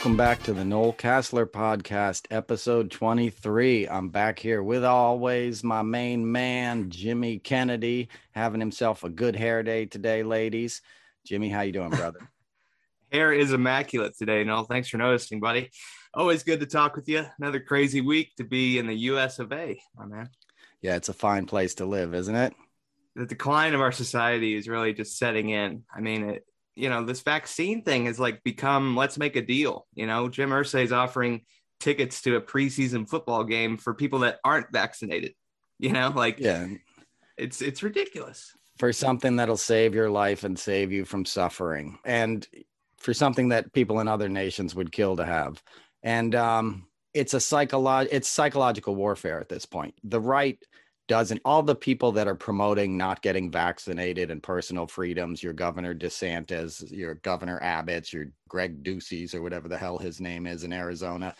Welcome back to the Noel Casler podcast, episode 23. I'm back here with always my main man, Jimmy Kennedy, having himself a good hair day today, ladies. Jimmy, how you doing, brother? hair is immaculate today, Noel. Thanks for noticing, buddy. Always good to talk with you. Another crazy week to be in the US of A, my man. Yeah, it's a fine place to live, isn't it? The decline of our society is really just setting in. I mean, it, you know, this vaccine thing has like become let's make a deal. You know, Jim Irsay is offering tickets to a preseason football game for people that aren't vaccinated. You know, like yeah, it's it's ridiculous. For something that'll save your life and save you from suffering. And for something that people in other nations would kill to have. And um it's a psycholo- it's psychological warfare at this point. The right doesn't all the people that are promoting not getting vaccinated and personal freedoms, your Governor DeSantis, your Governor Abbott's, your Greg Ducey's or whatever the hell his name is in Arizona,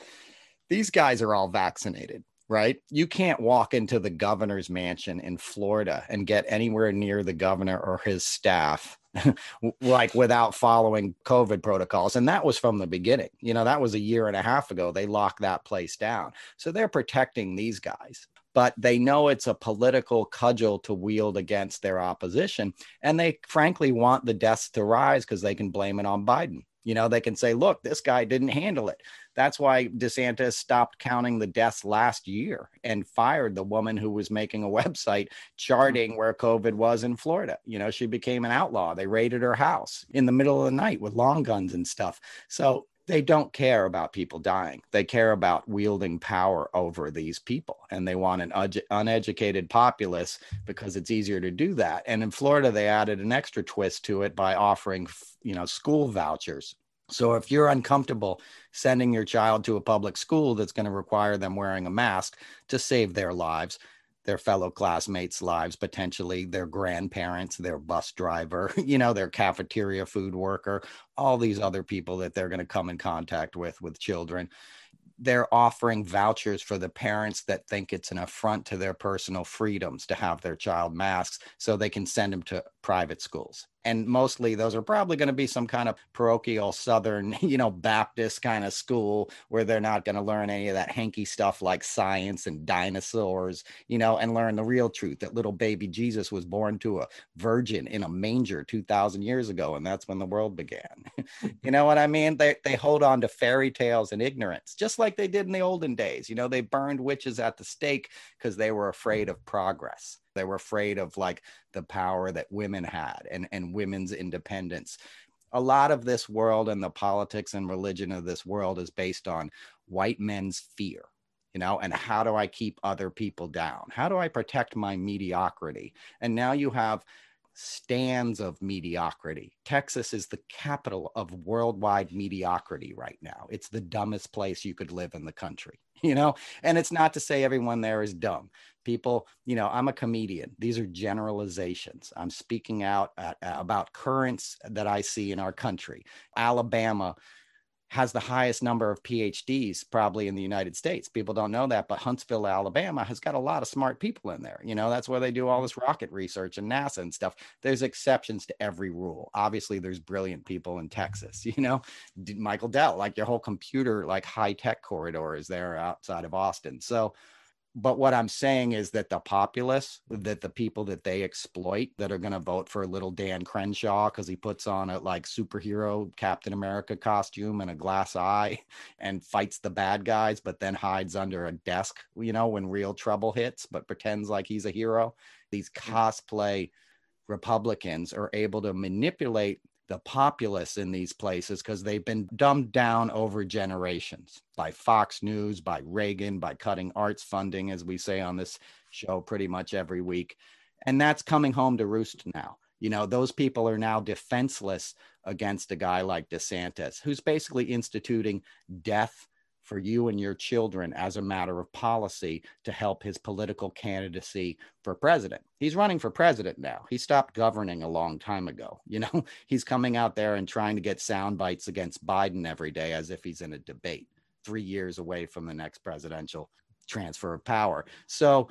these guys are all vaccinated, right? You can't walk into the governor's mansion in Florida and get anywhere near the governor or his staff like without following COVID protocols. And that was from the beginning. You know, that was a year and a half ago. They locked that place down. So they're protecting these guys but they know it's a political cudgel to wield against their opposition. And they frankly want the deaths to rise because they can blame it on Biden. You know, they can say, look, this guy didn't handle it. That's why DeSantis stopped counting the deaths last year and fired the woman who was making a website mm-hmm. charting where COVID was in Florida. You know, she became an outlaw. They raided her house in the middle of the night with long guns and stuff. So they don't care about people dying. They care about wielding power over these people. And they want an uneducated populace because it's easier to do that. And in Florida, they added an extra twist to it by offering, you know, school vouchers. So if you're uncomfortable sending your child to a public school that's going to require them wearing a mask to save their lives, their fellow classmates' lives, potentially their grandparents, their bus driver, you know, their cafeteria food worker, all these other people that they're going to come in contact with with children. They're offering vouchers for the parents that think it's an affront to their personal freedoms to have their child masks so they can send them to private schools and mostly those are probably going to be some kind of parochial southern you know baptist kind of school where they're not going to learn any of that hanky stuff like science and dinosaurs you know and learn the real truth that little baby jesus was born to a virgin in a manger 2000 years ago and that's when the world began. You know what i mean? They, they hold on to fairy tales and ignorance just like they did in the olden days. You know they burned witches at the stake because they were afraid of progress they were afraid of like the power that women had and, and women's independence. A lot of this world and the politics and religion of this world is based on white men's fear you know and how do i keep other people down? How do i protect my mediocrity? And now you have stands of mediocrity. Texas is the capital of worldwide mediocrity right now. It's the dumbest place you could live in the country you know? And it's not to say everyone there is dumb people you know i'm a comedian. These are generalizations. I'm speaking out at, about currents that i see in our country. Alabama has the highest number of phds probably in the united states. People don't know that but huntsville alabama has got a lot of smart people in there. You know that's where they do all this rocket research and nasa and stuff. There's exceptions to every rule. Obviously there's brilliant people in texas you know? Michael dell like your whole computer like high tech corridor is there outside of austin. So but what I'm saying is that the populace, that the people that they exploit that are going to vote for little Dan Crenshaw because he puts on a like superhero Captain America costume and a glass eye and fights the bad guys, but then hides under a desk, you know, when real trouble hits, but pretends like he's a hero. These cosplay Republicans are able to manipulate the populace in these places because they've been dumbed down over generations by Fox News, by Reagan, by cutting arts funding, as we say on this show pretty much every week. And that's coming home to roost now. You know, those people are now defenseless against a guy like DeSantis, who's basically instituting death for you and your children as a matter of policy to help his political candidacy for president. He's running for president now. He stopped governing a long time ago. You know, he's coming out there and trying to get sound bites against Biden every day as if he's in a debate, three years away from the next presidential transfer of power. So,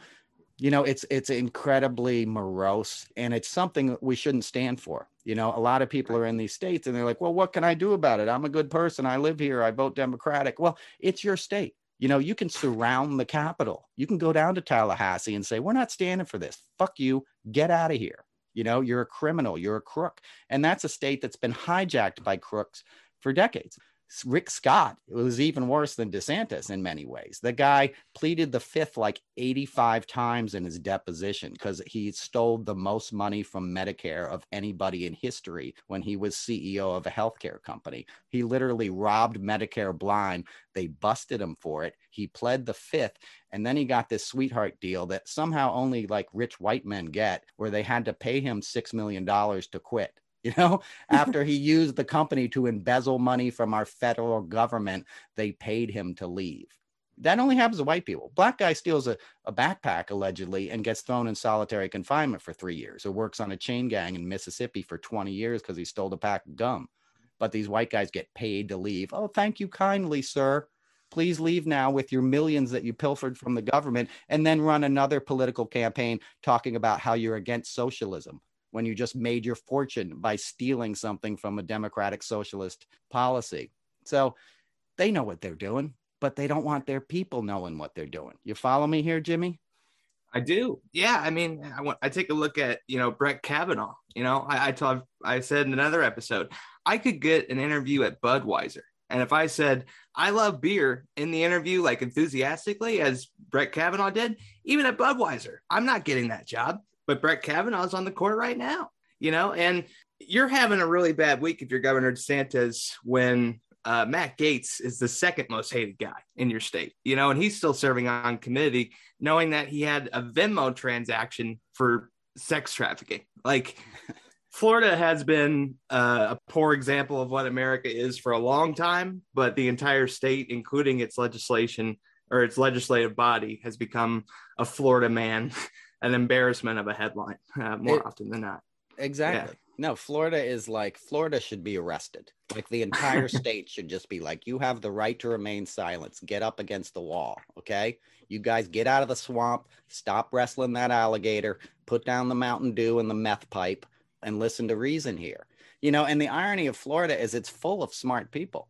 you know, it's it's incredibly morose and it's something we shouldn't stand for You know, a lot of people are in these states and they're like, well, what can I do about it? I'm a good person. I live here. I vote Democratic. Well, it's your state. You know, you can surround the Capitol. You can go down to Tallahassee and say, we're not standing for this. Fuck you. Get out of here. You know, you're a criminal. You're a crook. And that's a state that's been hijacked by crooks for decades. Rick Scott was even worse than DeSantis in many ways. The guy pleaded the fifth like 85 times in his deposition because he stole the most money from Medicare of anybody in history when he was CEO of a healthcare company. He literally robbed Medicare blind. They busted him for it. He pled the fifth. And then he got this sweetheart deal that somehow only like rich white men get, where they had to pay him $6 million to quit you know after he used the company to embezzle money from our federal government they paid him to leave. That only happens to white people. Black guy steals a, a backpack allegedly and gets thrown in solitary confinement for three years. Or works on a chain gang in mississippi for 20 years because he stole a pack of gum. But these white guys get paid to leave. Oh thank you kindly sir. Please leave now with your millions that you pilfered from the government and then run another political campaign talking about how you're against socialism when you just made your fortune by stealing something from a democratic socialist policy. So they know what they're doing, but they don't want their people knowing what they're doing. You follow me here, Jimmy? I do. Yeah. I mean, I, want, I take a look at, you know, Brett Kavanaugh. You know, I, told, I said in another episode, I could get an interview at Budweiser. And if I said, I love beer in the interview, like enthusiastically, as Brett Kavanaugh did, even at Budweiser, I'm not getting that job but Brett Kavanaugh's on the court right now, you know, and you're having a really bad week if you're Governor DeSantis when uh, Matt Gaetz is the second most hated guy in your state, you know, and he's still serving on committee, knowing that he had a Venmo transaction for sex trafficking. Like, Florida has been uh, a poor example of what America is for a long time, but the entire state, including its legislation or its legislative body, has become a Florida man an embarrassment of a headline uh, more it, often than not. Exactly. Yeah. No, Florida is like Florida should be arrested. Like the entire state should just be like, you have the right to remain silent. Get up against the wall. Okay. You guys get out of the swamp, stop wrestling that alligator, put down the Mountain Dew and the meth pipe, and listen to reason here. You know, and the irony of Florida is it's full of smart people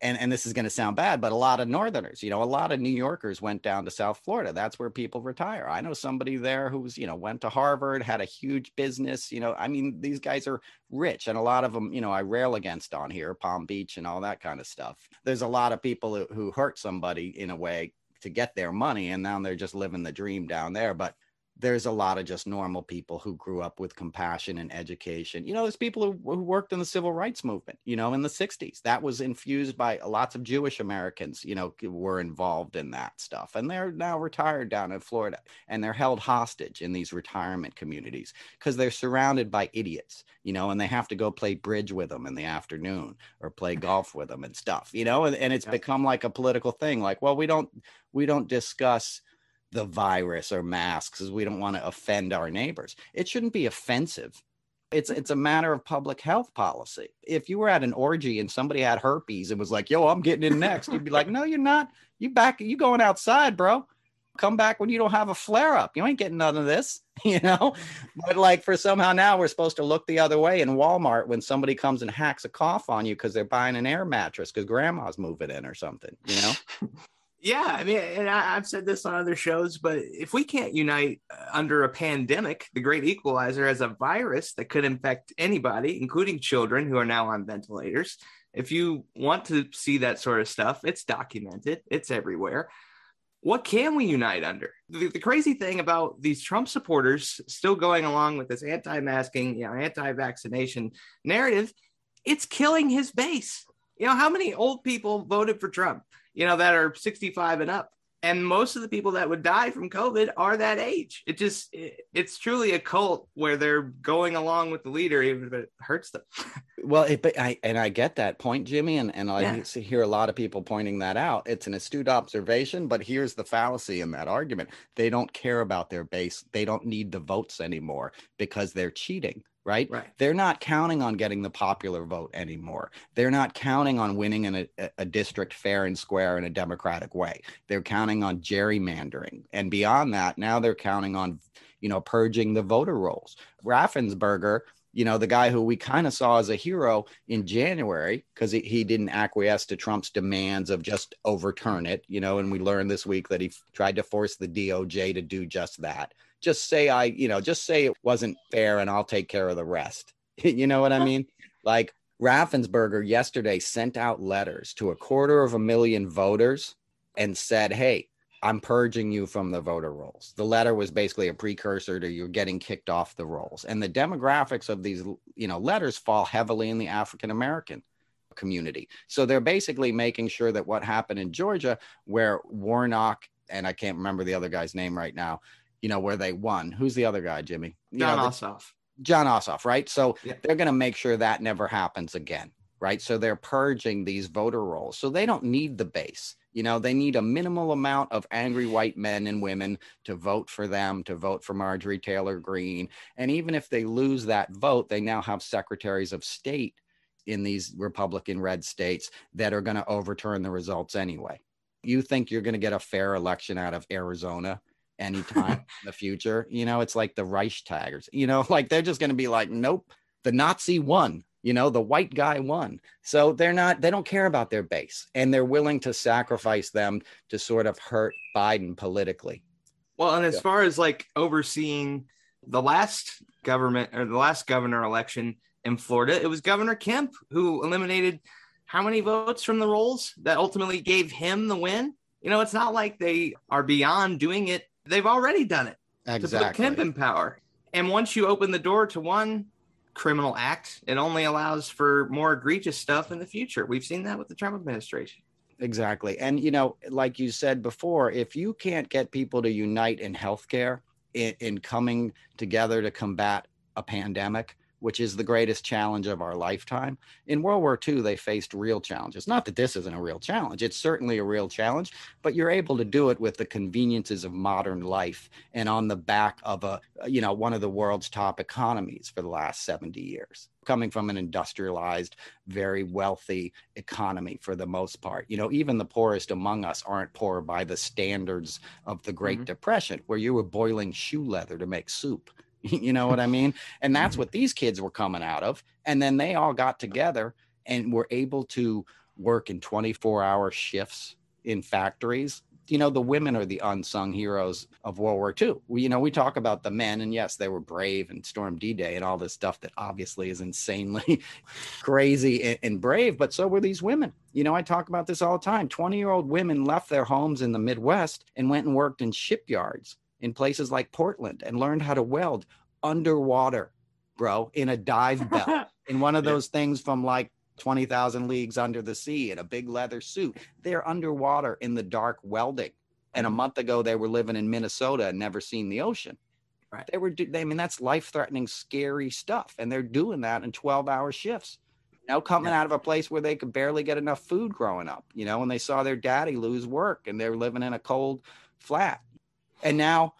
and and this is going to sound bad, but a lot of Northerners, you know, a lot of New Yorkers went down to South Florida. That's where people retire. I know somebody there who's, you know, went to Harvard, had a huge business. You know, I mean, these guys are rich, and a lot of them, you know, I rail against on here, Palm Beach, and all that kind of stuff. There's a lot of people who, who hurt somebody in a way to get their money, and now they're just living the dream down there. But there's a lot of just normal people who grew up with compassion and education. You know, there's people who, who, worked in the civil rights movement, you know, in the 60s. That was infused by uh, lots of Jewish Americans, you know, were involved in that stuff. And they're now retired down in Florida and they're held hostage in these retirement communities because they're surrounded by idiots, you know, and they have to go play bridge with them in the afternoon or play golf with them and stuff, you know, and, and it's become like a political thing. Like, well, we don't, we don't discuss the virus or masks because we don't want to offend our neighbors. It shouldn't be offensive. It's mm-hmm. it's a matter of public health policy. If you were at an orgy and somebody had herpes and was like, "Yo, I'm getting in next," you'd be like, "No, you're not. You back. You going outside, bro? Come back when you don't have a flare up. You ain't getting none of this, you know." But like for somehow now we're supposed to look the other way in Walmart when somebody comes and hacks a cough on you because they're buying an air mattress because grandma's moving in or something, you know. Yeah, I mean, and I, have said this on other shows, but if we can't unite uh, under a pandemic, the great equalizer as a virus that could infect anybody, including children who are now on ventilators, if you want to see that sort of stuff, it's documented, it's everywhere. What can we unite under? The, the crazy thing about these Trump supporters still going along with this anti-masking, you know, anti-vaccination narrative, it's killing his base. You know, how many old people voted for Trump? You know, that are 65 and up. And most of the people that would die from COVID are that age. It just, it, it's truly a cult where they're going along with the leader, even if it hurts them. well, it, but I, and I get that point, Jimmy. And, and I yeah. hear a lot of people pointing that out. It's an astute observation, but here's the fallacy in that argument. They don't care about their base. They don't need the votes anymore because they're cheating right? right? They're not counting on getting the popular vote anymore. They're not counting on winning in a, a, district fair and square in a democratic way. They're counting on gerrymandering. And beyond that, now they're counting on, you know, purging the voter rolls. Raffensperger you know, the guy who we kind of saw as a hero in January because he, he didn't acquiesce to Trump's demands of just overturn it, you know, and we learned this week that he f- tried to force the DOJ to do just that. Just say I, you know, just say it wasn't fair and I'll take care of the rest. you know what I mean? Like Raffensperger yesterday sent out letters to a quarter of a million voters and said, Hey, I'm purging you from the voter rolls. The letter was basically a precursor to you getting kicked off the rolls. And the demographics of these, you know, letters fall heavily in the African American community. So they're basically making sure that what happened in Georgia, where Warnock and I can't remember the other guy's name right now, you know, where they won. Who's the other guy, Jimmy? You Jon know, Ossoff. Jon Ossoff, right? So Yeah. they're going to make sure that never happens again, right? So they're purging these voter rolls. So they don't need the base. You know, they need a minimal amount of angry white men and women to vote for them, to vote for Marjorie Taylor Greene. And even if they lose that vote, they now have secretaries of state in these Republican red states that are going to overturn the results anyway. You think you're going to get a fair election out of Arizona anytime in the future? You know, it's like the Reichstagers, you know, like they're just going to be like, nope, the Nazi won. You know, the white guy won. So they're not, they don't care about their base and they're willing to sacrifice them to sort of hurt Biden politically. Well, and as far as like overseeing the last government or the last governor election in Florida, it was Governor Kemp who eliminated how many votes from the rolls that ultimately gave him the win. You know, it's not like they are beyond doing it. They've already done it to put Kemp in power. And once you open the door to one criminal act, it only allows for more egregious stuff in the future. We've seen that with the Trump administration. Exactly. And, you know, like you said before, if you can't get people to unite in healthcare, in, in coming together to combat a pandemic, which is the greatest challenge of our lifetime. In World War II, they faced real challenges. Not that this isn't a real challenge, it's certainly a real challenge, but you're able to do it with the conveniences of modern life and on the back of a, you know, one of the world's top economies for the last 70 years. Coming from an industrialized, very wealthy economy for the most part. You know, even the poorest among us aren't poor by the standards of the Great Mhm. Depression, where you were boiling shoe leather to make soup. you know what I mean? And that's what these kids were coming out of. And then they all got together and were able to work in 24 hour shifts in factories. You know, the women are the unsung heroes of World War II. We, you know, we talk about the men, and yes, they were brave and stormed D Day and all this stuff that obviously is insanely crazy and, and brave, but so were these women. You know, I talk about this all the time. 20 year old women left their homes in the Midwest and went and worked in shipyards in places like Portland and learned how to weld underwater, bro, in a dive bell, in one of Yeah. those things from like 20,000 leagues under the sea in a big leather suit. They're underwater in the dark welding. And a mm-hmm. month ago, they were living in Minnesota and never seen the ocean. Right. They were, they, I mean, that's life threatening, scary stuff. And they're doing that in 12 hour shifts. Now, coming Yeah. out of a place where they could barely get enough food growing up, you know, and they saw their daddy lose work and they're living in a cold flat. And now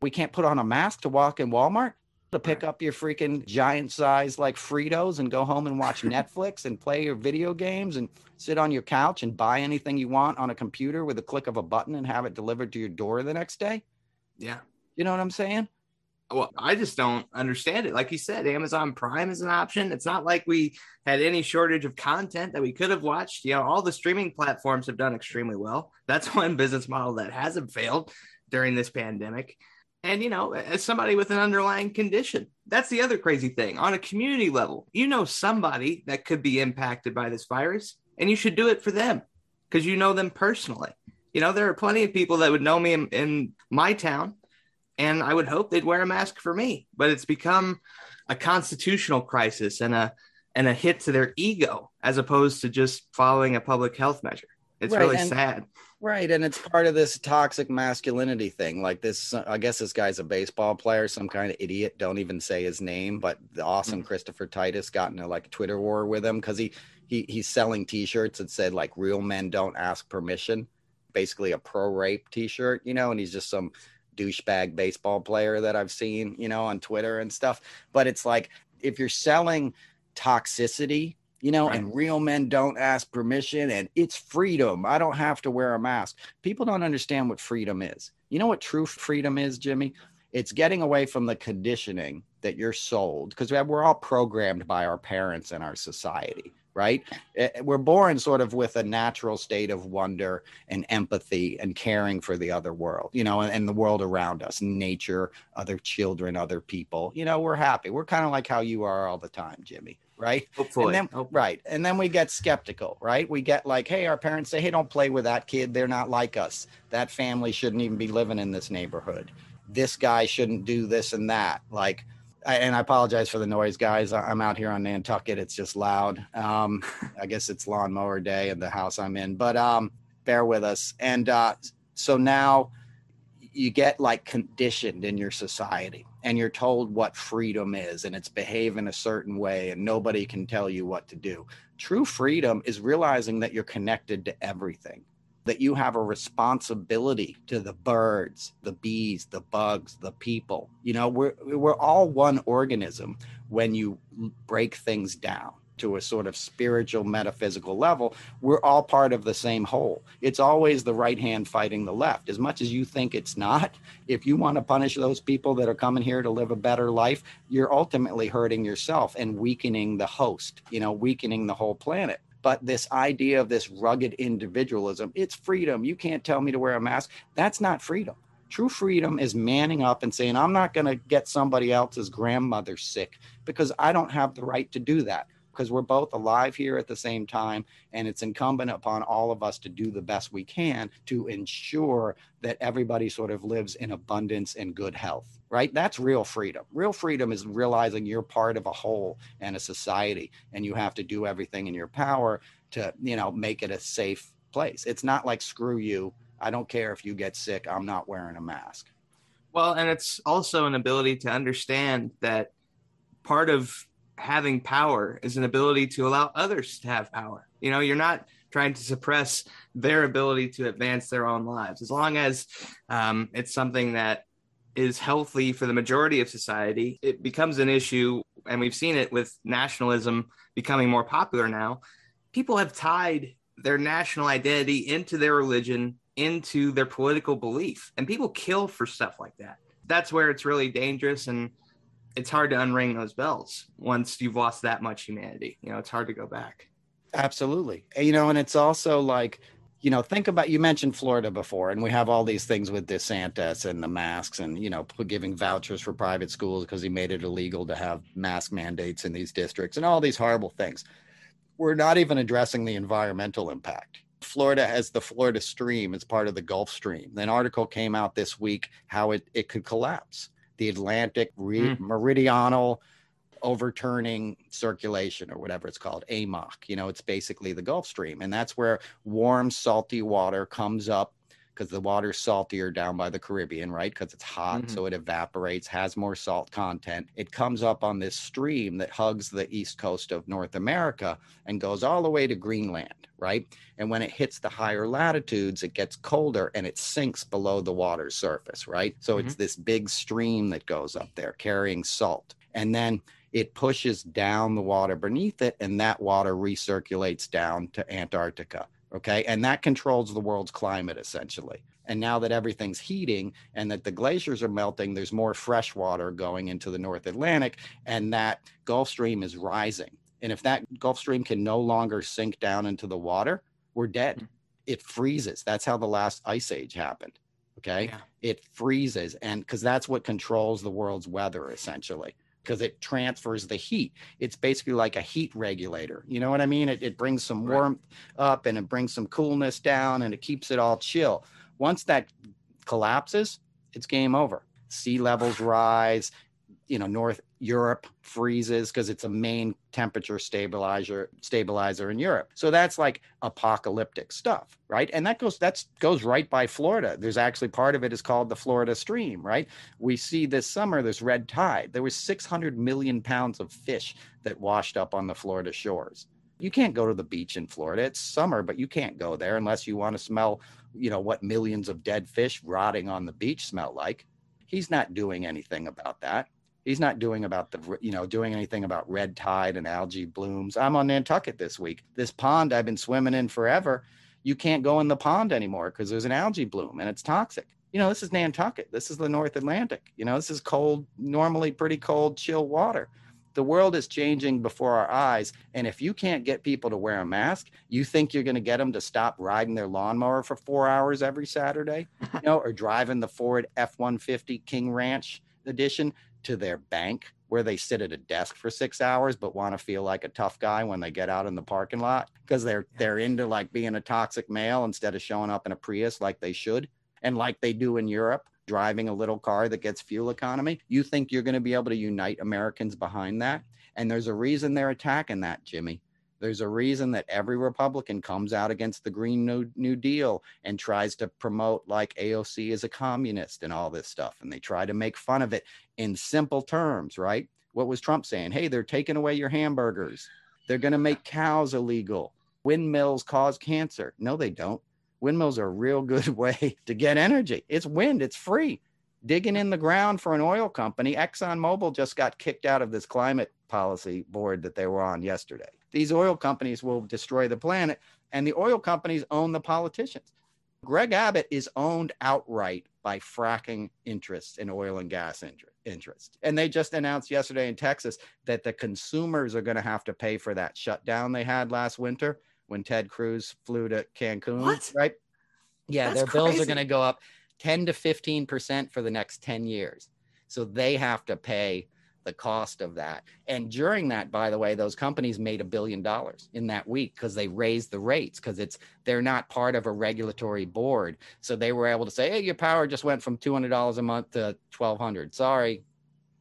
we can't put on a mask to walk in Walmart to pick up your freaking giant size like Fritos and go home and watch Netflix and play your video games and sit on your couch and buy anything you want on a computer with a click of a button and have it delivered to your door the next day. yeah. You know what I'm saying? Well, I just don't understand it. Like you said, Amazon Prime is an option. It's not like we had any shortage of content that we could have watched. You know, all the streaming platforms have done extremely well. That's one business model that hasn't failed during this pandemic. And, you know, as somebody with an underlying condition, that's the other crazy thing. On a community level, you know somebody that could be impacted by this virus, and you should do it for them because you know them personally. You know, there are plenty of people that would know me in, in my town and I would hope they'd wear a mask for me. But it's become a constitutional crisis and a and a hit to their ego as opposed to just following a public health measure. It's Right, really and- sad. Right. And it's part of this toxic masculinity thing. Like this, I guess this guy's a baseball player, some kind of idiot. Don't even say his name, but the awesome mm-hmm. Christopher Titus got in a like Twitter war with him because he, he he's selling t-shirts that said like real men don't ask permission, basically a pro rape t-shirt, you know, and he's just some douchebag baseball player that I've seen, you know, on Twitter and stuff. But it's like if you're selling toxicity, you know, Right. and real men don't ask permission and it's freedom. I don't have to wear a mask. People don't understand what freedom is. You know what true freedom is, Jimmy? It's getting away from the conditioning that you're sold because we're all programmed by our parents and our society right? Eh, eh, we're born sort of with a natural state of wonder and empathy and caring for the other world, you know, and, and the world around us, nature, other children, other people. You know, we're happy. We're kind of like how you are all the time, Jimmy, right? Hopefully. And then, right. And then we get skeptical, right? We get like, hey, our parents say, hey, don't play with that kid. They're not like us. That family shouldn't even be living in this neighborhood. This guy shouldn't do this and that. Like, I, and I apologize for the noise, guys. I'm out here on Nantucket. It's just loud. Um, I guess it's lawnmower day in the house I'm in, but um, bear with us. And uh, so now you get like conditioned in your society and you're told what freedom is and it's behave in a certain way and nobody can tell you what to do. True freedom is realizing that you're connected to everything that you have a responsibility to the birds, the bees, the bugs, the people. You know, we're we're all one organism when you break things down to a sort of spiritual metaphysical level we're all part of the same whole it's always the right hand fighting the left as much as you think it's not if you want to punish those people that are coming here to live a better life you're ultimately hurting yourself and weakening the host you know weakening the whole planet but this idea of this rugged individualism, it's freedom. You can't tell me to wear a mask. That's not freedom. True freedom is manning up and saying, I'm not going to get somebody else's grandmother sick because I don't have the right to do that because we're both alive here at the same time. And it's incumbent upon all of us to do the best we can to ensure that everybody sort of lives in abundance and good health, right? That's real freedom. Real freedom is realizing you're part of a whole and a society, and you have to do everything in your power to, you know, make it a safe place. It's not like, screw you. I don't care if you get sick. I'm not wearing a mask. Well, and it's also an ability to understand that part of having power is an ability to allow others to have power. You know, you're not trying to suppress their ability to advance their own lives. As long as um, it's something that is healthy for the majority of society, it becomes an issue. And we've seen it with nationalism becoming more popular now. People have tied their national identity into their religion, into their political belief, and people kill for stuff like that. That's where it's really dangerous. And it's hard to unring those bells once you've lost that much humanity. You know, it's hard to go back. Absolutely. You know, and it's also like, you know, think about you mentioned Florida before, and we have all these things with DeSantis and the masks and, you know, giving vouchers for private schools because he made it illegal to have mask mandates in these districts and all these horrible things. We're not even addressing the environmental impact. Florida has the Florida Stream, it's part of the Gulf Stream. An article came out this week how it, it could collapse the Atlantic re- mm. meridional overturning circulation or whatever it's called AMOC you know it's basically the gulf stream and that's where warm salty water comes up because the water's saltier down by the Caribbean, right? Because it's hot, mm-hmm. so it evaporates, has more salt content. It comes up on this stream that hugs the east coast of North America and goes all the way to Greenland, right? And when it hits the higher latitudes, it gets colder and it sinks below the water's surface, right? So mm-hmm. it's this big stream that goes up there carrying salt. And then it pushes down the water beneath it, and that water recirculates down to Antarctica Okay. And that controls the world's climate essentially. And now that everything's heating and that the glaciers are melting, there's more fresh water going into the North Atlantic, and that Gulf Stream is rising. And if that Gulf Stream can no longer sink down into the water, we're dead. Mm-hmm. It freezes. That's how the last ice age happened. Okay. Yeah. It freezes. And because that's what controls the world's weather essentially because it transfers the heat. It's basically like a heat regulator. You know what I mean? It, it brings some warmth up and it brings some coolness down and it keeps it all chill. Once that collapses, it's game over. Sea levels rise, you know North Europe freezes because it's a main temperature stabilizer stabilizer in Europe. So that's like apocalyptic stuff, right? And that goes that's goes right by Florida. There's actually part of it is called the Florida Stream, right? We see this summer this red tide. There was 600 million pounds of fish that washed up on the Florida shores. You can't go to the beach in Florida. It's summer, but you can't go there unless you want to smell, you know, what millions of dead fish rotting on the beach smell like. He's not doing anything about that he's not doing about the you know doing anything about red tide and algae blooms i'm on nantucket this week this pond i've been swimming in forever you can't go in the pond anymore because there's an algae bloom and it's toxic You know, this is Nantucket. This is the North Atlantic. You know, this is cold, normally pretty cold, chill water. The world is changing before our eyes. And if you can't get people to wear a mask, you think you're going to get them to stop riding their lawnmower for four hours every Saturday, you know, or driving the Ford F 150 King Ranch edition to their bank where they sit at a desk for six hours but want to feel like a tough guy when they get out in the parking lot because they're they're into like being a toxic male instead of showing up in a Prius like they should and like they do in Europe driving a little car that gets fuel economy. You think you're going to be able to unite Americans behind that? And there's a reason they're attacking that Jimmy there's a reason that every Republican comes out against the Green New, New Deal and tries to promote like AOC is a communist and all this stuff. And they try to make fun of it in simple terms, right? What was Trump saying? Hey, they're taking away your hamburgers. They're going to make cows illegal. Windmills cause cancer. No, they don't. Windmills are a real good way to get energy. It's wind, it's free. Digging in the ground for an oil company, ExxonMobil just got kicked out of this climate policy board that they were on yesterday these oil companies will destroy the planet, and the oil companies own the politicians. Greg Abbott is owned outright by fracking interests and oil and gas interests. And they just announced yesterday in Texas that the consumers are going to have to pay for that shutdown they had last winter when Ted Cruz flew to Cancun. What? Right? Yeah, That's their bills are going to go up 10 to 15% for the next 10 years. So they have to pay the cost of that. And during that, by the way, those companies made a billion dollars in that week because they raised the rates because it's they're not part of a regulatory board. So they were able to say, hey, your power just went from two hundred dollars a month to twelve hundred. Sorry.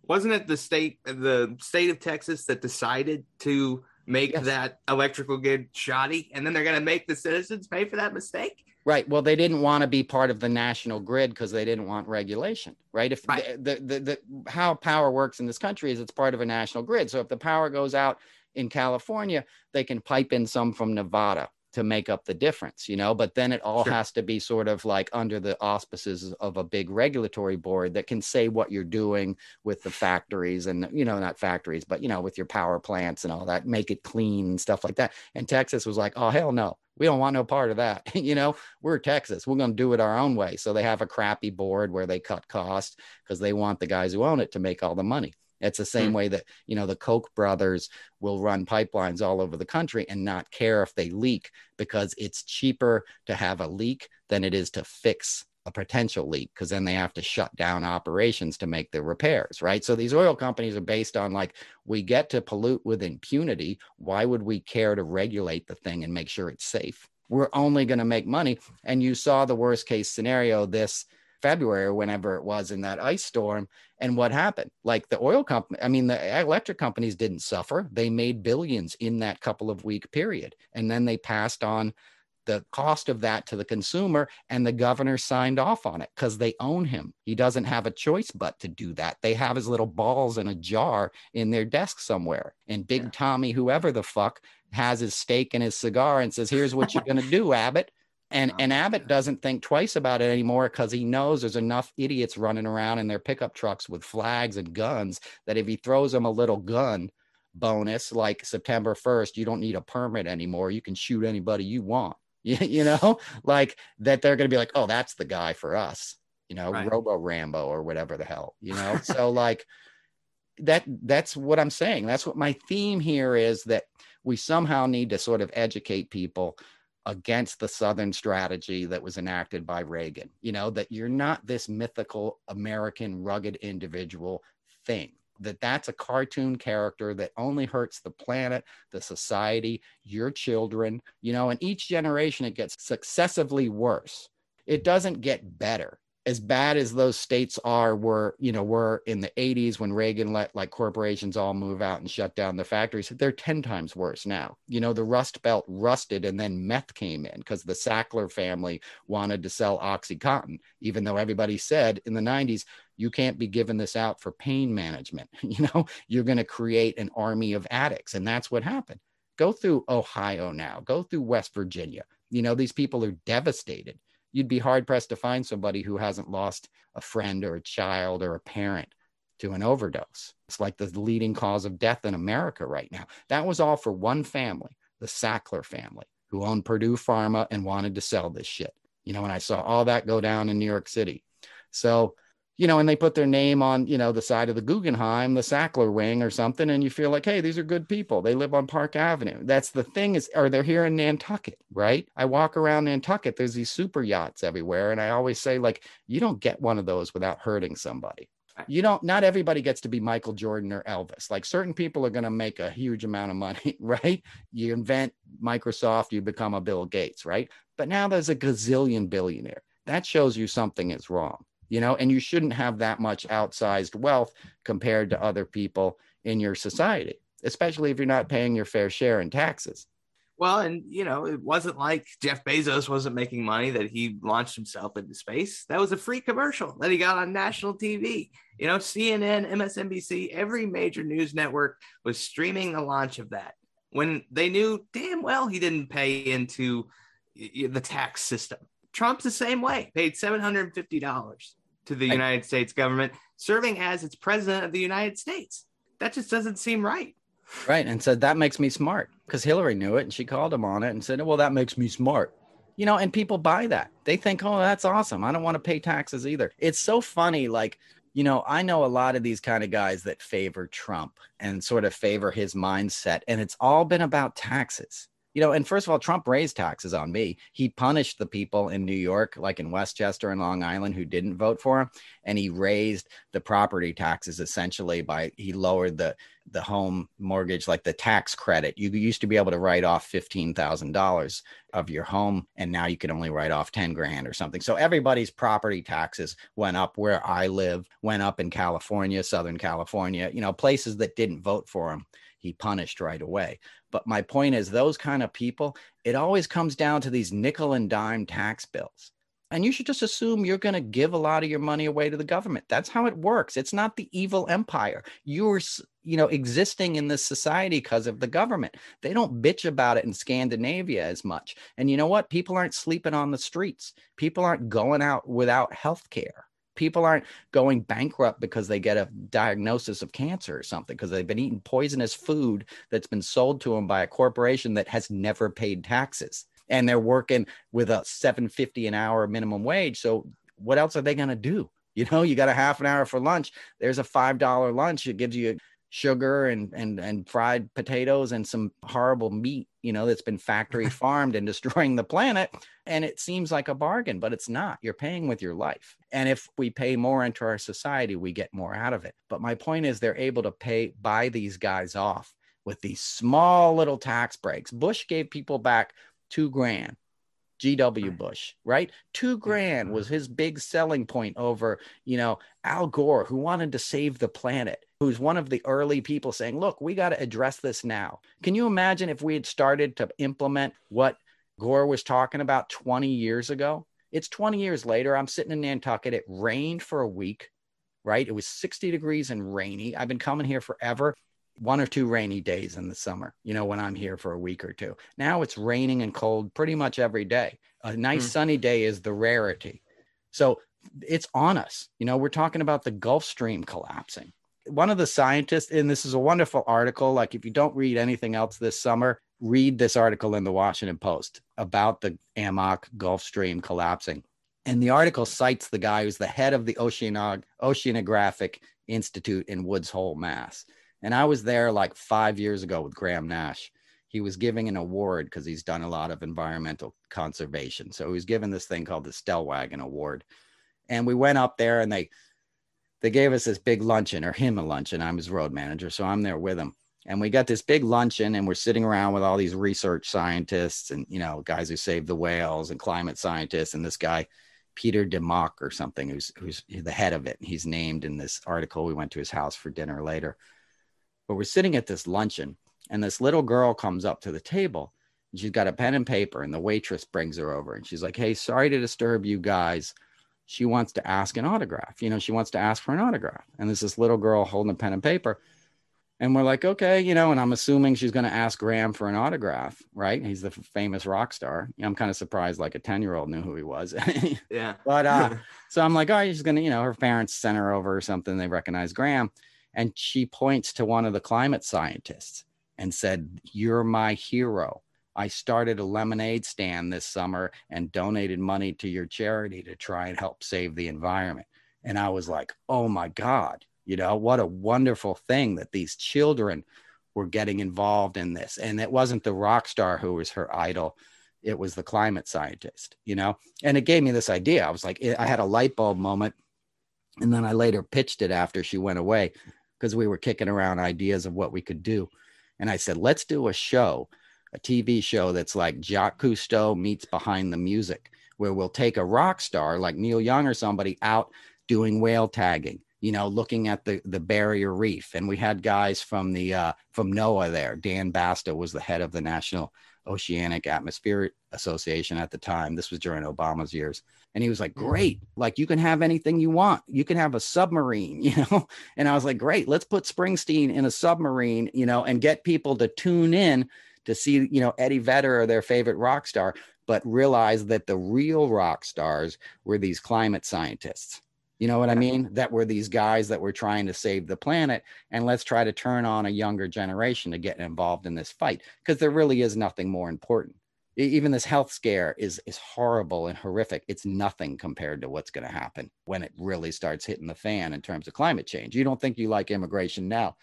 Wasn't it the state the state of Texas that decided to make Yes. that electrical grid shoddy and then they're going to make the citizens pay for that mistake? Right. Well, they didn't want to be part of the national grid because they didn't want regulation. Right. If Right. The, the, the, the how power works in this country is it's part of a national grid. So if the power goes out in California, they can pipe in some from Nevada to make up the difference, you know, but then it all Sure. has to be sort of like under the auspices of a big regulatory board that can say what you're doing with the factories and, you know, not factories, but, you know, with your power plants and all that, make it clean and stuff like that. And Texas was like, oh, hell no, we don't want no part of that. you know, we're Texas. We're going to do it our own way. So they have a crappy board where they cut costs because they want the guys who own it to make all the money. It's the same Hmm. way that, you know, the Koch brothers will run pipelines all over the country and not care if they leak because it's cheaper to have a leak than it is to fix a potential leak because then they have to shut down operations to make the repairs, right? So these oil companies are based on like, we get to pollute with impunity. Why would we care to regulate the thing and make sure it's safe? We're only going to make money. And you saw the worst case scenario this February or whenever it was in that ice storm. And what happened? Like the oil company, I mean, the electric companies didn't suffer. They made billions in that couple of week period. And then they passed on the cost of that to the consumer and the governor signed off on it because they own him he doesn't have a choice but to do that they have his little balls in a jar in their desk somewhere and big Yeah. tommy whoever the fuck has his steak and his cigar and says here's what you're going to do abbott and and abbott doesn't think twice about it anymore because he knows there's enough idiots running around in their pickup trucks with flags and guns that if he throws them a little gun bonus like september 1st you don't need a permit anymore. You can shoot anybody you want. You, know? Like that they're going to be like oh that's the guy for us you know Right. robo rambo or whatever the hell you know? So like that that's what i'm saying. That's what my theme here is that we somehow need to sort of educate people against the southern strategy that was enacted by reagan you know that you're not this mythical american rugged individual thing that that's a cartoon character that only hurts the planet the society your children you know and each generation it gets successively worse. It doesn't get better as bad as those states are were you know were in the 80s when reagan let like corporations all move out and shut down the factories they're 10 times worse now. You know the rust belt rusted and then meth came in because the sackler family wanted to sell oxycontin even though everybody said in the 90s you can't be giving this out for pain management. You know you're going to create an army of addicts and that's what happened. Go through ohio now. Go through west virginia. You know these people are devastated you'd be hard pressed to find somebody who hasn't lost a friend or a child or a parent to an overdose. It's like the leading cause of death in America right now. That was all for one family, the Sackler family, who owned Purdue Pharma and wanted to sell this shit. You know, and I saw all that go down in New York City. So, you know, and they put their name on, you know, the side of the Guggenheim, the Sackler wing or something, and you feel like, hey, these are good people. They live on Park Avenue. That's the thing is, or they're here in Nantucket, right? I walk around Nantucket, there's these super yachts everywhere. And I always say, like, you don't get one of those without hurting somebody you don't not everybody gets to be michael jordan or elvis like certain people are going to make a huge amount of money right you invent microsoft you become a bill gates right but now there's a gazillion billionaire that shows you something is wrong you know and you shouldn't have that much outsized wealth compared to other people in your society especially if you're not paying your fair share in taxes well, and you know, it wasn't like Jeff Bezos wasn't making money that he launched himself into space. That was a free commercial that he got on national TV. You know, CNN, MSNBC, every major news network was streaming the launch of that when they knew damn well he didn't pay into the tax system. Trump's the same way, paid $750 to the United States government, serving as its president of the United States. That just doesn't seem right. Right. And said, that makes me smart because Hillary knew it and she called him on it and said, well, that makes me smart. You know, and people buy that. They think, oh, that's awesome. I don't want to pay taxes either. It's so funny. Like, you know, I know a lot of these kind of guys that favor Trump and sort of favor his mindset. And it's all been about taxes you know, and first of all, Trump raised taxes on me. He punished the people in New York, like in Westchester and Long Island, who didn't vote for him, and he raised the property taxes essentially by he lowered the the home mortgage, like the tax credit. You used to be able to write off fifteen thousand dollars of your home, and now you can only write off ten grand or something. So everybody's property taxes went up. Where I live, went up in California, Southern California. You know, places that didn't vote for him he punished right away. But my point is, those kind of people, it always comes down to these nickel and dime tax bills. And you should just assume you're going to give a lot of your money away to the government. That's how it works. It's not the evil empire. You're, you know, existing in this society because of the government. They don't bitch about it in Scandinavia as much. And you know what? People aren't sleeping on the streets. People aren't going out without health care people aren't going bankrupt because they get a diagnosis of cancer or something because they've been eating poisonous food that's been sold to them by a corporation that has never paid taxes. And they're working with a 750 an hour minimum wage so what else are they going to do? You know you got a half an hour for lunch there's a five dollar lunch it gives you sugar and and and fried potatoes and some horrible meat you know that's been factory farmed and destroying the planet. And it seems like a bargain but it's not. You're paying with your life. And if we pay more into our society we get more out of it. But my point is they're able to pay buy these guys off with these small little tax breaks. Bush gave people back 2 grand GW mm. Bush, right? Two grand was his big selling point over, you know, Al Gore, who wanted to save the planet, who's one of the early people saying, look, we got to address this now. Can you imagine if we had started to implement what Gore was talking about 20 years ago? It's 20 years later. I'm sitting in Nantucket. It rained for a week, right? It was 60 degrees and rainy. I've been coming here forever one or two rainy days in the summer, you know, when I'm here for a week or two. Now it's raining and cold pretty much every day. A nice mm. sunny day is the rarity. So it's on us. You know, we're talking about the Gulf Stream collapsing. One of the scientists, and this is a wonderful article. Like, if you don't read anything else this summer, read this article in the Washington Post about the AMOC Gulf Stream collapsing. And the article cites the guy who's the head of the Oceanog- Oceanographic Institute in Woods Hole, Mass. And I was there like five years ago with Graham Nash. He was giving an award because he's done a lot of environmental conservation. So he was given this thing called the Stellwagen Award. And we went up there and they they gave us this big luncheon or him a luncheon. I'm his road manager. So I'm there with him. And we got this big luncheon and we're sitting around with all these research scientists and, you know, guys who saved the whales and climate scientists. And this guy, Peter DeMock or something, who's, who's the head of it. He's named in this article. We went to his house for dinner later. But we're sitting at this luncheon, and this little girl comes up to the table. And she's got a pen and paper, and the waitress brings her over, and she's like, "Hey, sorry to disturb you guys." She wants to ask an autograph. You know, she wants to ask for an autograph. And there's this little girl holding a pen and paper. And we're like, okay, you know, and I'm assuming she's going to ask Graham for an autograph, right? He's the famous rock star. I'm kind of surprised like a 10 year old knew who he was. yeah. But uh, so I'm like, oh, she's going to, you know, her parents sent her over or something. They recognize Graham. And she points to one of the climate scientists and said, You're my hero. I started a lemonade stand this summer and donated money to your charity to try and help save the environment. And I was like, oh my God, you know, what a wonderful thing that these children were getting involved in this. And it wasn't the rock star who was her idol, it was the climate scientist, you know? And it gave me this idea. I was like, I had a light bulb moment. And then I later pitched it after she went away because we were kicking around ideas of what we could do. And I said, let's do a show, a TV show that's like Jacques Cousteau meets behind the music, where we'll take a rock star like Neil Young or somebody out doing whale tagging you know, looking at the the barrier reef. And we had guys from the uh, from NOAA there. Dan Basta was the head of the National Oceanic Atmospheric Association at the time. This was during Obama's years. And he was like, Great, like you can have anything you want. You can have a submarine, you know? And I was like, Great, let's put Springsteen in a submarine, you know, and get people to tune in to see, you know, Eddie Vedder or their favorite rock star, but realize that the real rock stars were these climate scientists you know what I mean? That were these guys that were trying to save the planet. And let's try to turn on a younger generation to get involved in this fight because there really is nothing more important. Even this health scare is, is horrible and horrific. It's nothing compared to what's going to happen when it really starts hitting the fan in terms of climate change. You don't think you like immigration now.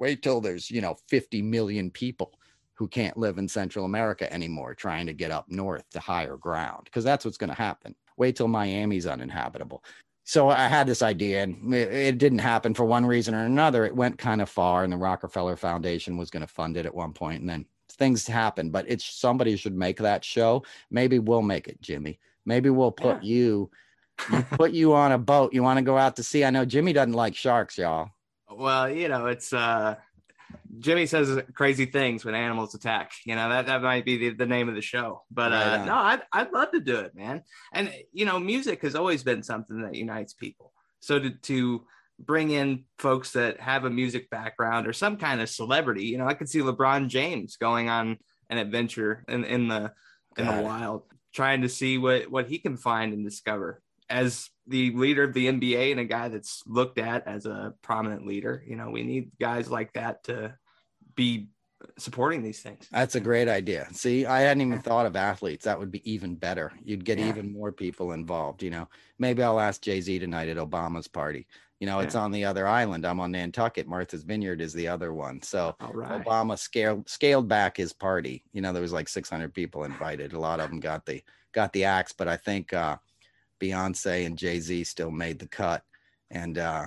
Wait till there's, you know, 50 million people who can't live in Central America anymore trying to get up north to higher ground because that's what's going to happen. Wait till Miami's uninhabitable so I had this idea, and it, didn't happen for one reason or another. It went kind of far, and the Rockefeller Foundation was going to fund it at one point, and then things happen, But it's somebody should make that show. Maybe we'll make it, Jimmy. Maybe we'll put yeah. you, put you on a boat. You want to go out to sea? I know Jimmy doesn't like sharks, y'all. Well, you know, it's uh Jimmy says crazy things when animals attack. You know that that might be the, the name of the show. But right uh, no, I'd I'd love to do it, man. And you know, music has always been something that unites people. So to to bring in folks that have a music background or some kind of celebrity, you know, I could see LeBron James going on an adventure in in the in God. the wild, trying to see what what he can find and discover as the leader of the NBA and a guy that's looked at as a prominent leader. You know, we need guys like that to be supporting these things. That's a great idea. See, I hadn't even thought of athletes. That would be even better. You'd get yeah. even more people involved. You know, maybe I'll ask Jay Z tonight at Obama's party. You know, yeah. it's on the other island. I'm on Nantucket. Martha's Vineyard is the other one. So right. Obama scaled scaled back his party. You know, there was like 600 people invited. A lot of them got the got the axe, but I think uh, Beyonce and Jay Z still made the cut, and uh,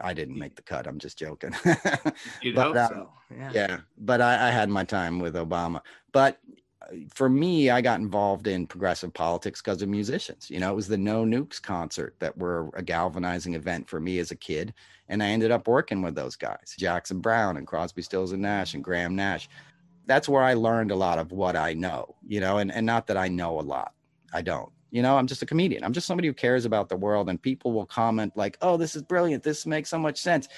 I didn't make the cut. I'm just joking. you but, uh, so. Yeah. yeah. But I, I, had my time with Obama. But for me, I got involved in progressive politics because of musicians. You know, it was the No Nukes concert that were a galvanizing event for me as a kid. And I ended up working with those guys, Jackson Browne and Crosby, Stills and Nash and Graham Nash. That's where I learned a lot of what I know, you know, and, and not that I know a lot. I don't you know, I'm just a comedian. I'm just somebody who cares about the world, and people will comment like, "Oh, this is brilliant. This makes so much sense."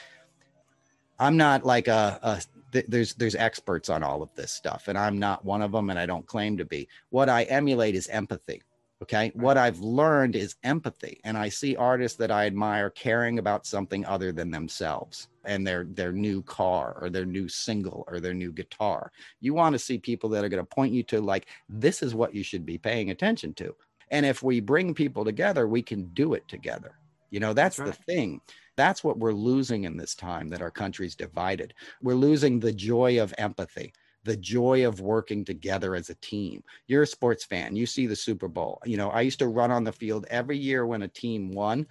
I'm not like a, a th- there's there's experts on all of this stuff, and I'm not one of them, and I don't claim to be. What I emulate is empathy. Okay, what I've learned is empathy, and I see artists that I admire caring about something other than themselves and their their new car or their new single or their new guitar. You want to see people that are going to point you to like this is what you should be paying attention to and if we bring people together, we can do it together. You know, that's, that's right. the thing. That's what we're losing in this time that our country's divided. We're losing the joy of empathy, the joy of working together as a team. You're a sports fan, you see the Super Bowl. You know, I used to run on the field every year when a team won.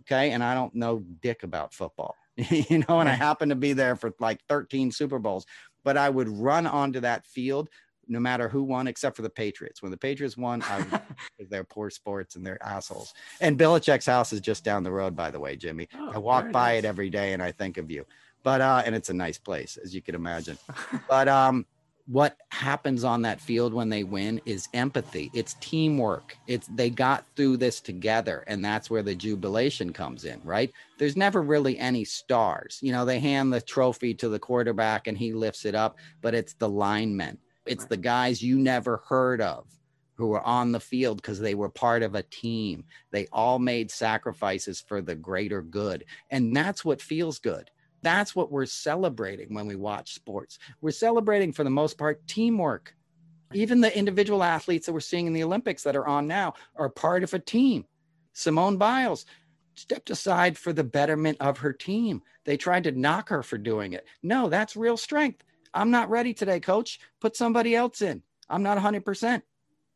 Okay. And I don't know dick about football, you know, and I happened to be there for like 13 Super Bowls, but I would run onto that field no matter who won, except for the Patriots. When the Patriots won, I they're poor sports and they're assholes. And Belichick's house is just down the road, by the way, Jimmy. Oh, I walk by nice. it every day and I think of you. But uh, and it's a nice place, as you can imagine. but um, what happens on that field when they win is empathy. It's teamwork. It's they got through this together, and that's where the jubilation comes in, right? There's never really any stars. You know, they hand the trophy to the quarterback and he lifts it up, but it's the linemen it's the guys you never heard of who were on the field because they were part of a team. They all made sacrifices for the greater good. And that's what feels good. That's what we're celebrating when we watch sports. We're celebrating, for the most part, teamwork. Even the individual athletes that we're seeing in the Olympics that are on now are part of a team. Simone Biles, stepped aside for the betterment of her team. They tried to knock her for doing it. No, that's real strength. I'm not ready today, coach. Put somebody else in. I'm not 100%.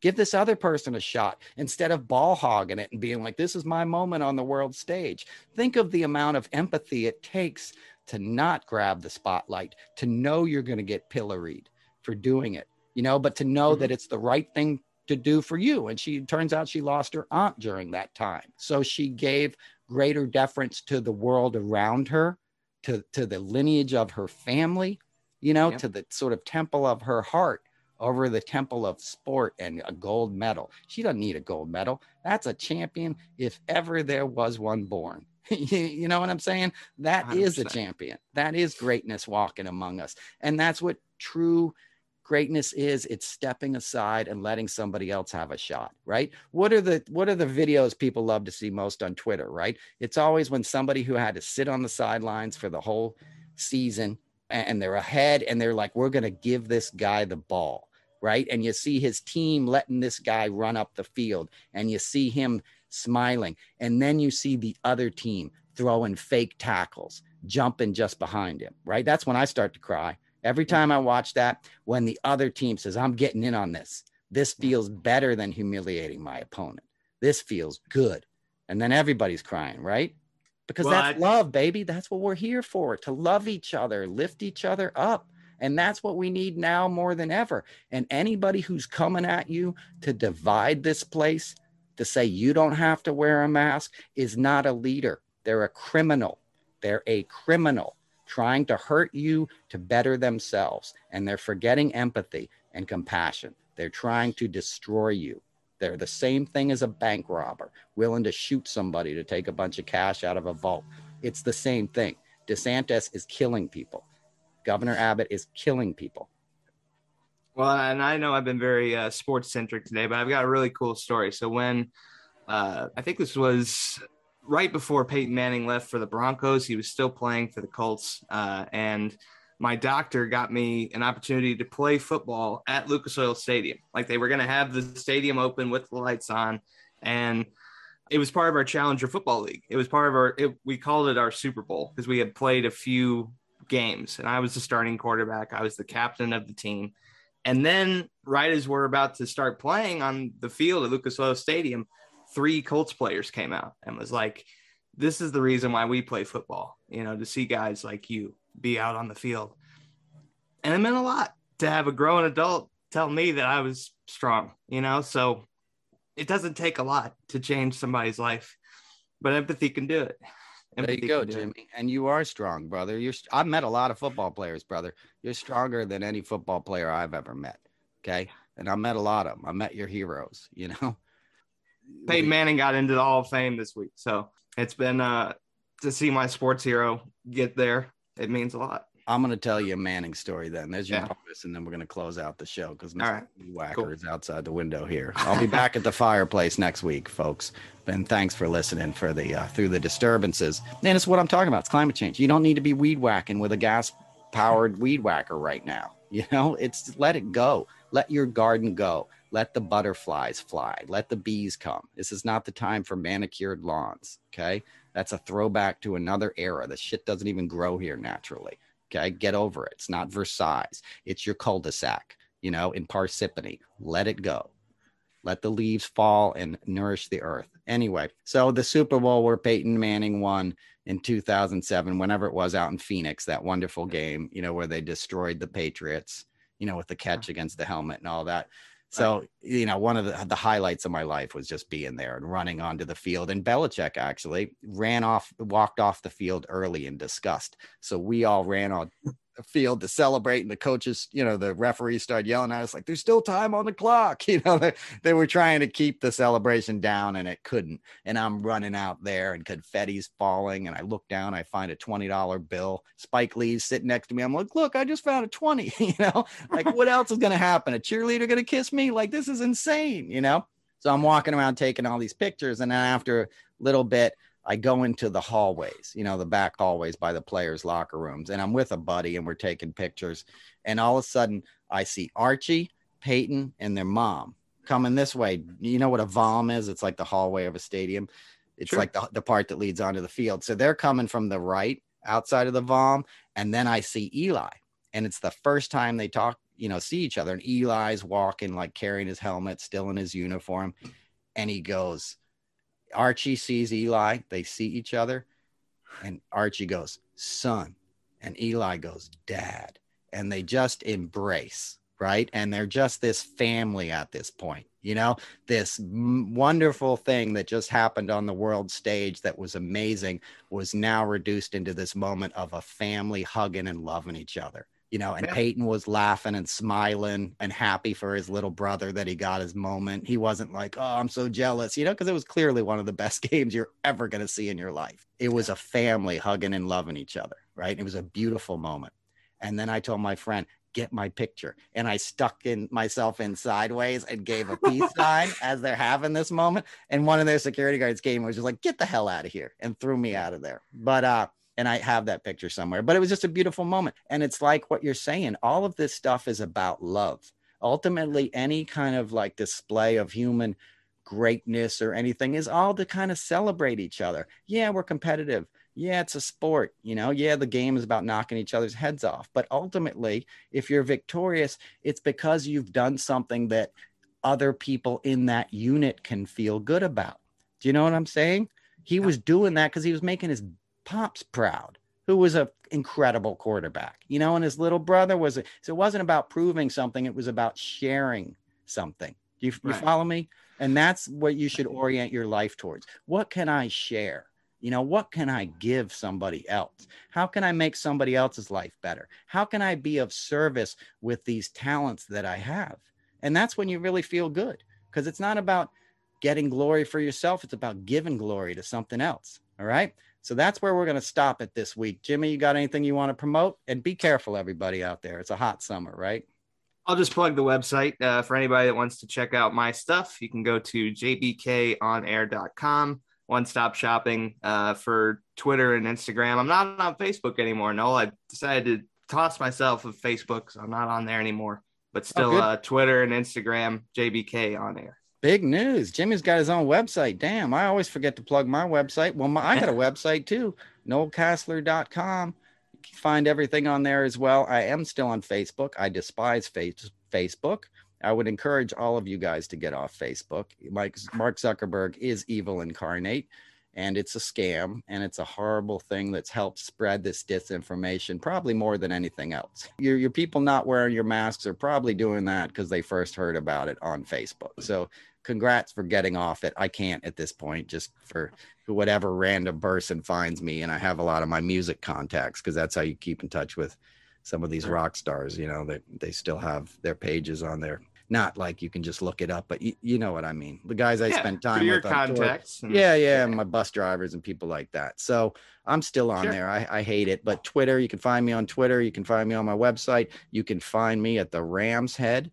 Give this other person a shot instead of ball hogging it and being like, this is my moment on the world stage. Think of the amount of empathy it takes to not grab the spotlight, to know you're going to get pilloried for doing it, you know, but to know mm-hmm. that it's the right thing to do for you. And she turns out she lost her aunt during that time. So she gave greater deference to the world around her, to, to the lineage of her family, you know, to the sort of temple of her heart over the temple of sport and a gold medal. She doesn't need a gold medal. That's a champion if ever there was one born. you know what I'm saying? That 100%. is a champion. That is greatness walking among us. And that's what true greatness is it's stepping aside and letting somebody else have a shot right what are the what are the videos people love to see most on twitter right it's always when somebody who had to sit on the sidelines for the whole season and they're ahead and they're like we're going to give this guy the ball right and you see his team letting this guy run up the field and you see him smiling and then you see the other team throwing fake tackles jumping just behind him right that's when i start to cry Every time I watch that, when the other team says, I'm getting in on this, this feels better than humiliating my opponent. This feels good. And then everybody's crying, right? Because well, that's I... love, baby. That's what we're here for to love each other, lift each other up. And that's what we need now more than ever. And anybody who's coming at you to divide this place, to say you don't have to wear a mask, is not a leader. They're a criminal. They're a criminal trying to hurt you to better themselves. And they're forgetting empathy and compassion. They're trying to destroy you. They're the same thing as a bank robber, willing to shoot somebody to take a bunch of cash out of a vault. It's the same thing. DeSantis is killing people. Governor Abbott is killing people. Well, and I know I've been very uh, sports centric today, but I've got a really cool story. So when uh, I think this was right before Peyton Manning left for the Broncos, he was still playing for the Colts. Uh, and my doctor got me an opportunity to play football at Lucas Oil Stadium. Like they were going to have the stadium open with the lights on. And it was part of our Challenger Football League. It was part of our, it, we called it our Super Bowl because we had played a few games and I was the starting quarterback. I was the captain of the team. And then, right as we're about to start playing on the field at Lucas Oil Stadium, three Colts players came out and was like, this is the reason why we play football, you know, to see guys like you be out on the field. And it meant a lot to have a grown adult tell me that I was strong, you know, so it doesn't take a lot to change somebody's life, but empathy can do it. Empathy there you go, Jimmy. It. And you are strong, brother. You're I've met a lot of football players, brother. You're stronger than any football player I've ever met. Okay. And I met a lot of them. I met your heroes, you know. Peyton Manning got into the Hall of Fame this week. So it's been uh, to see my sports hero get there. It means a lot. I'm going to tell you a Manning story then. There's your yeah. bonus, and then we're going to close out the show because Mr. Right. Whacker cool. is outside the window here. I'll be back at the fireplace next week, folks. And thanks for listening for the uh, through the disturbances. And it's what I'm talking about. It's climate change. You don't need to be weed whacking with a gas powered weed whacker right now. You know, it's let it go. Let your garden go. Let the butterflies fly. Let the bees come. This is not the time for manicured lawns. Okay. That's a throwback to another era. The shit doesn't even grow here naturally. Okay. Get over it. It's not Versailles. It's your cul de sac, you know, in Parsippany. Let it go. Let the leaves fall and nourish the earth. Anyway, so the Super Bowl where Peyton Manning won in 2007, whenever it was out in Phoenix, that wonderful game, you know, where they destroyed the Patriots, you know, with the catch uh-huh. against the helmet and all that. So, you know, one of the, the highlights of my life was just being there and running onto the field. And Belichick actually ran off, walked off the field early in disgust. So we all ran on field to celebrate and the coaches you know the referees started yelling at us like there's still time on the clock you know they, they were trying to keep the celebration down and it couldn't. And i'm running out there and confetti's falling and i look down i find a $20 bill. Spike lee's sitting next to me. I'm like look i just found a 20 you know? Like what else is to happen? A cheerleader to kiss me? Like this is insane you know? So i'm walking around taking all these pictures and then after a little bit I go into the hallways, you know, the back hallways by the players' locker rooms, and I'm with a buddy and we're taking pictures. And all of a sudden, I see Archie, Peyton, and their mom coming this way. You know what a vom is? It's like the hallway of a stadium. It's Sure. like the, the part that leads onto the field. So they're coming from the right outside of the VOM. And then I see Eli. And it's the first time they talk, you know, see each other. And Eli's walking, like carrying his helmet, still in his uniform. And he goes, Archie sees Eli. They see each other. And Archie goes, son. And Eli goes, dad. And they just embrace, right? And they're just this family at this point, you know, this m- wonderful thing that just happened on the world stage that was amazing was now reduced into this moment of a family hugging and loving each other. You know, and Yeah. Peyton was laughing and smiling and happy for his little brother that he got his moment. He wasn't like, oh, I'm so jealous, you know, because it was clearly one of the best games you're ever going to see in your life. It was a family hugging and loving each other, right? It was a beautiful moment. And then I told my friend, get my picture. And I stuck in myself in sideways and gave a peace sign as they're having this moment. And one of their security guards came and was just like, get the hell out of here and threw me out of there. But uh and I have that picture somewhere, but it was just a beautiful moment. And it's like what you're saying, all of this stuff is about love. Ultimately, any kind of like display of human greatness or anything is all to kind of celebrate each other. Yeah, we're competitive yeah, it's a sport, you know. Yeah, the game is about knocking each other's heads off. But ultimately, if you're victorious, it's because you've done something that other people in that unit can feel good about. Do you know what I'm saying? He was doing that because he was making his pops proud, who was a incredible quarterback, you know, and his little brother was. A, so it wasn't about proving something; it was about sharing something. Do you, you follow me? And that's what you should orient your life towards. What can I share? You know, what can I give somebody else? How can I make somebody else's life better? How can I be of service with these talents that I have? And that's when you really feel good because it's not about getting glory for yourself, it's about giving glory to something else. All right. So that's where we're going to stop it this week. Jimmy, you got anything you want to promote? And be careful, everybody out there. It's a hot summer, right? I'll just plug the website uh, for anybody that wants to check out my stuff. You can go to jbkonair.com. One stop shopping uh, for Twitter and Instagram. I'm not on Facebook anymore. No, I decided to toss myself of Facebook, so I'm not on there anymore. But still, good. uh, Twitter and Instagram, JBK on air. Big news. Jimmy's got his own website. Damn, I always forget to plug my website. Well, my, I got a website too, noelcasler.com. You can find everything on there as well. I am still on Facebook. I despise face, Facebook. I would encourage all of you guys to get off Facebook. Mike, Mark Zuckerberg is evil incarnate, and it's a scam, and it's a horrible thing that's helped spread this disinformation, probably more than anything else. Your, your people not wearing your masks are probably doing that because they first heard about it on Facebook. So, congrats for getting off it. I can't at this point, just for whatever random person finds me, and I have a lot of my music contacts because that's how you keep in touch with some of these rock stars. You know, they they still have their pages on there. Not like you can just look it up, but you, you know what I mean. The guys I Yeah, spend time your with on tour. contacts. and- Yeah, yeah, my bus drivers and people like that. So I'm still on Sure. there. I, I hate it, but Twitter, you can find me on Twitter. You can find me on my website. You can find me at the Rams Head,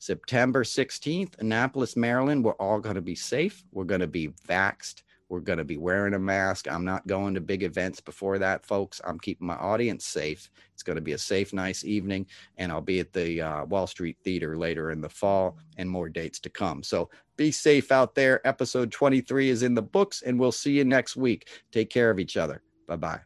September 16th, Annapolis, Maryland. We're all going to be safe. We're going to be vaxxed. We're going to be wearing a mask. I'm not going to big events before that, folks. I'm keeping my audience safe. It's going to be a safe, nice evening, and I'll be at the uh, Wall Street Theater later in the fall and more dates to come. So be safe out there. Episode 23 is in the books, and we'll see you next week. Take care of each other. Bye bye.